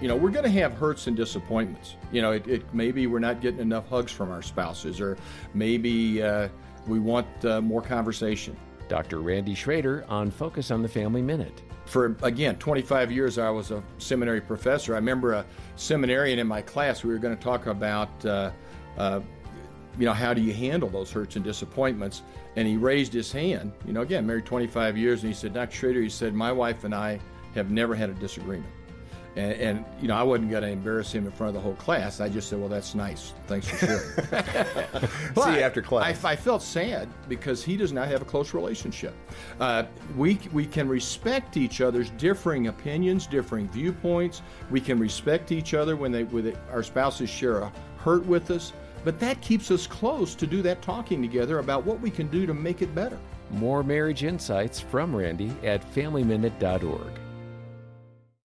You know, we're going to have hurts and disappointments. You know, it, it, maybe we're not getting enough hugs from our spouses, or maybe uh, we want uh, more conversation. Dr. Randy Schroeder on Focus on the Family Minute. For again, 25 years, I was a seminary professor. I remember a seminarian in my class. We were going to talk about, uh, uh, you know, how do you handle those hurts and disappointments? And he raised his hand. You know, again, married 25 years, and he said, Dr. Schroeder, he said, my wife and I have never had a disagreement. And, and, you know, I wasn't going to embarrass him in front of the whole class. I just said, "Well, that's nice. Thanks for sharing." See you after class. I, I, felt sad because he does not have a close relationship. Uh, we we can respect each other's differing opinions, differing viewpoints. We can respect each other when they with our spouses share a hurt with us. But that keeps us close to do that talking together about what we can do to make it better. More marriage insights from Randy at FamilyMinute.org.